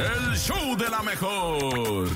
El show de la mejor.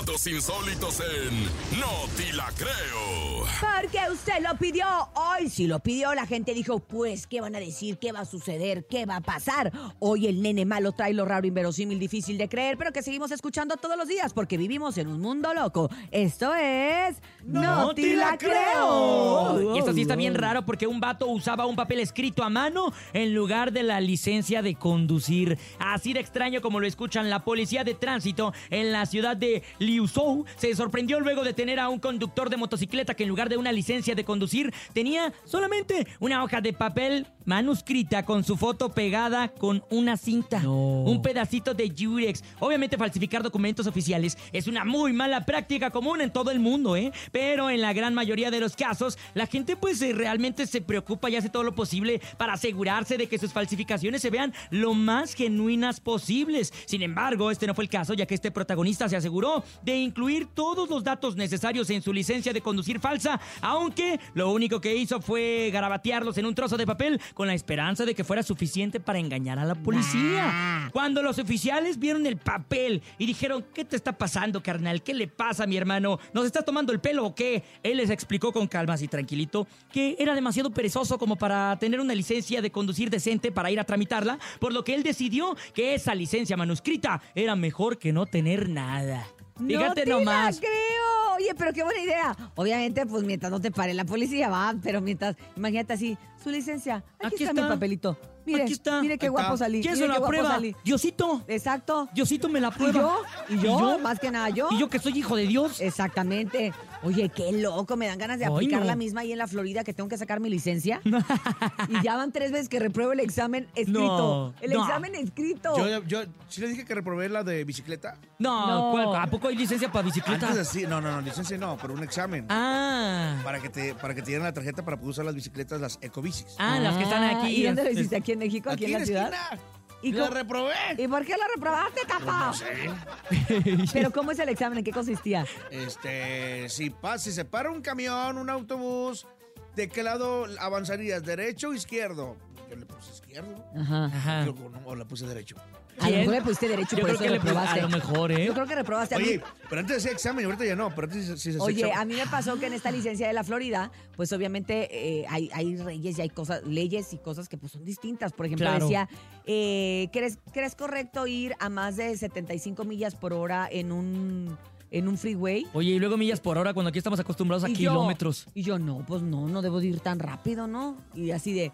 Datos insólitos en No Ti La Creo. Porque usted lo pidió. Hoy si lo pidió, la gente dijo, pues, ¿qué van a decir? ¿Qué va a suceder? ¿Qué va a pasar? Hoy el nene malo trae lo raro, inverosímil, difícil de creer, pero que seguimos escuchando todos los días porque vivimos en un mundo loco. Esto es... ¡No, te la creo! Y esto sí está bien raro porque un vato usaba un papel escrito a mano en lugar de la licencia de conducir. Así de extraño como lo escuchan, la policía de tránsito en la ciudad de Liuzhou se sorprendió luego de tener a un conductor de motocicleta que en lugar de una licencia de conducir tenía solamente una hoja de papel manuscrita con su foto pegada con una cinta. Un pedacito de Jurex. Obviamente falsificar documentos oficiales es una muy mala práctica común en todo el mundo, ¿eh? Pero en la gran mayoría de los casos, la gente pues eh, realmente se preocupa y hace todo lo posible para asegurarse de que sus falsificaciones se vean lo más genuinas posibles. Sin embargo, este no fue el caso, ya que este protagonista se aseguró de incluir todos los datos necesarios en su licencia de conducir falsa, aunque lo único que hizo fue garabatearlos en un trozo de papel con la esperanza de que fuera suficiente para engañar a la policía. Cuando los oficiales vieron el papel y dijeron, ¿qué te está pasando, carnal? ¿Qué le pasa, mi hermano? ¿Nos estás tomando el pelo o qué? Él les explicó con calma y tranquilito que era demasiado perezoso como para tener una licencia de conducir decente para ir a tramitarla, por lo que él decidió que esa licencia manuscrita era mejor que no tener nada. Fíjate no te nomás. La creo. Oye, pero qué buena idea. Obviamente, pues mientras no te pare la policía, va. Pero mientras, imagínate así, su licencia. Aquí, Aquí está, mi está. papelito. Mire, Aquí está. mire qué guapo salí. ¿Quién se qué la prueba? salí. Diosito. Exacto. Diosito me la ¿Y prueba. yo? ¿Y yo? Más que nada, yo. Y yo que soy hijo de Dios. Exactamente. Oye, qué loco, me dan ganas de aplicar no. la misma ahí en la Florida que tengo que sacar mi licencia. y ya van tres veces que repruebo el examen escrito. No, el no. examen escrito. Yo, yo sí le dije que reprobé la de bicicleta. No, No. ¿cuál- ¿a poco hay licencia para bicicleta? Antes así, no, no, no, licencia no, pero un examen. Ah. Para que te para que te dieran la tarjeta para poder usar las bicicletas, las ecobicis. Ah, las que están aquí. ¿Y dónde lo hiciste? ¿Aquí en México? ¿Aquí, en la ciudad? esquina. ¿Y la reprobé. ¿Y por qué lo reprobaste, tapa? No sé. Pero ¿cómo es el examen? ¿En qué consistía? Este, si pasa, si se para un camión, un autobús, ¿de qué lado avanzarías? ¿Derecho o izquierdo? Yo le puse izquierdo. Ajá. Ajá. O le puse derecho. A lo le pusiste derecho y Yo por creo eso que le reprobaste. a lo mejor, ¿eh? Yo creo que reprobaste a mí. Oye, pero antes hacía examen y ahorita ya no, pero antes sí, sí se Oye, a mí me pasó que en esta licencia de la Florida, pues obviamente eh, hay, hay reyes y hay cosas, leyes y cosas que pues son distintas. Por ejemplo, Claro. decía, eh, ¿crees, ¿crees correcto ir a más de 75 millas por hora en un, en un freeway? Oye, y luego millas por hora cuando aquí estamos acostumbrados a Y yo- kilómetros. y yo, no, pues no, no debo de ir tan rápido, ¿no? Y así de,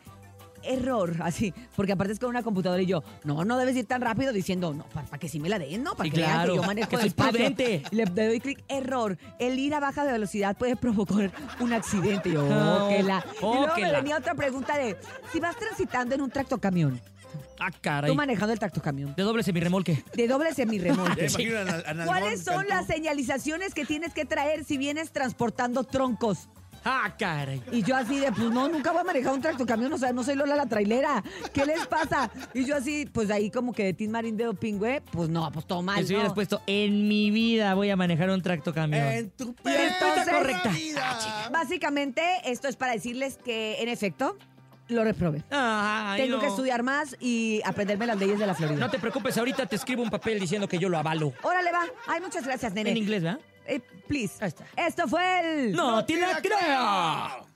error, así, porque aparte es con una computadora y yo, no, no debes ir tan rápido diciendo, no, para, que sí me la den, ¿no? Para Sí, que vean claro, que yo manejo que soy despacio. prudente. Le doy clic, error, el ir a baja velocidad puede provocar un accidente. Y yo, Oh, oh, que la. oh, y luego que me la. venía otra pregunta de, si vas transitando en un tractocamión, Ah, caray. tú manejando el tractocamión, De doble remolque. de doble semirremolque. Nalgón ¿Cuáles son cantó. las señalizaciones que tienes que traer si vienes transportando troncos? Ah, caray. Y yo así de, pues no, nunca voy a manejar un tractocamión, o sea, no soy Lola la trailera. ¿Qué les pasa? Y yo así, pues ahí como que de Tin Marín de Pingüe, pues no, pues todo mal, si ¿no? hubieras puesto, en mi vida voy a manejar un tractocamión. En tu perra correcta. vida. Básicamente, esto es para decirles que, en efecto, lo reprobé. Ay, Tengo no. que estudiar más y aprenderme las leyes de la Florida. No te preocupes, ahorita te escribo un papel diciendo que yo lo avalo. Órale, va. Ay, muchas gracias, nene. En inglés, ¿verdad? Eh, please. Ahí está. Esto fue el... ¡No te la creo!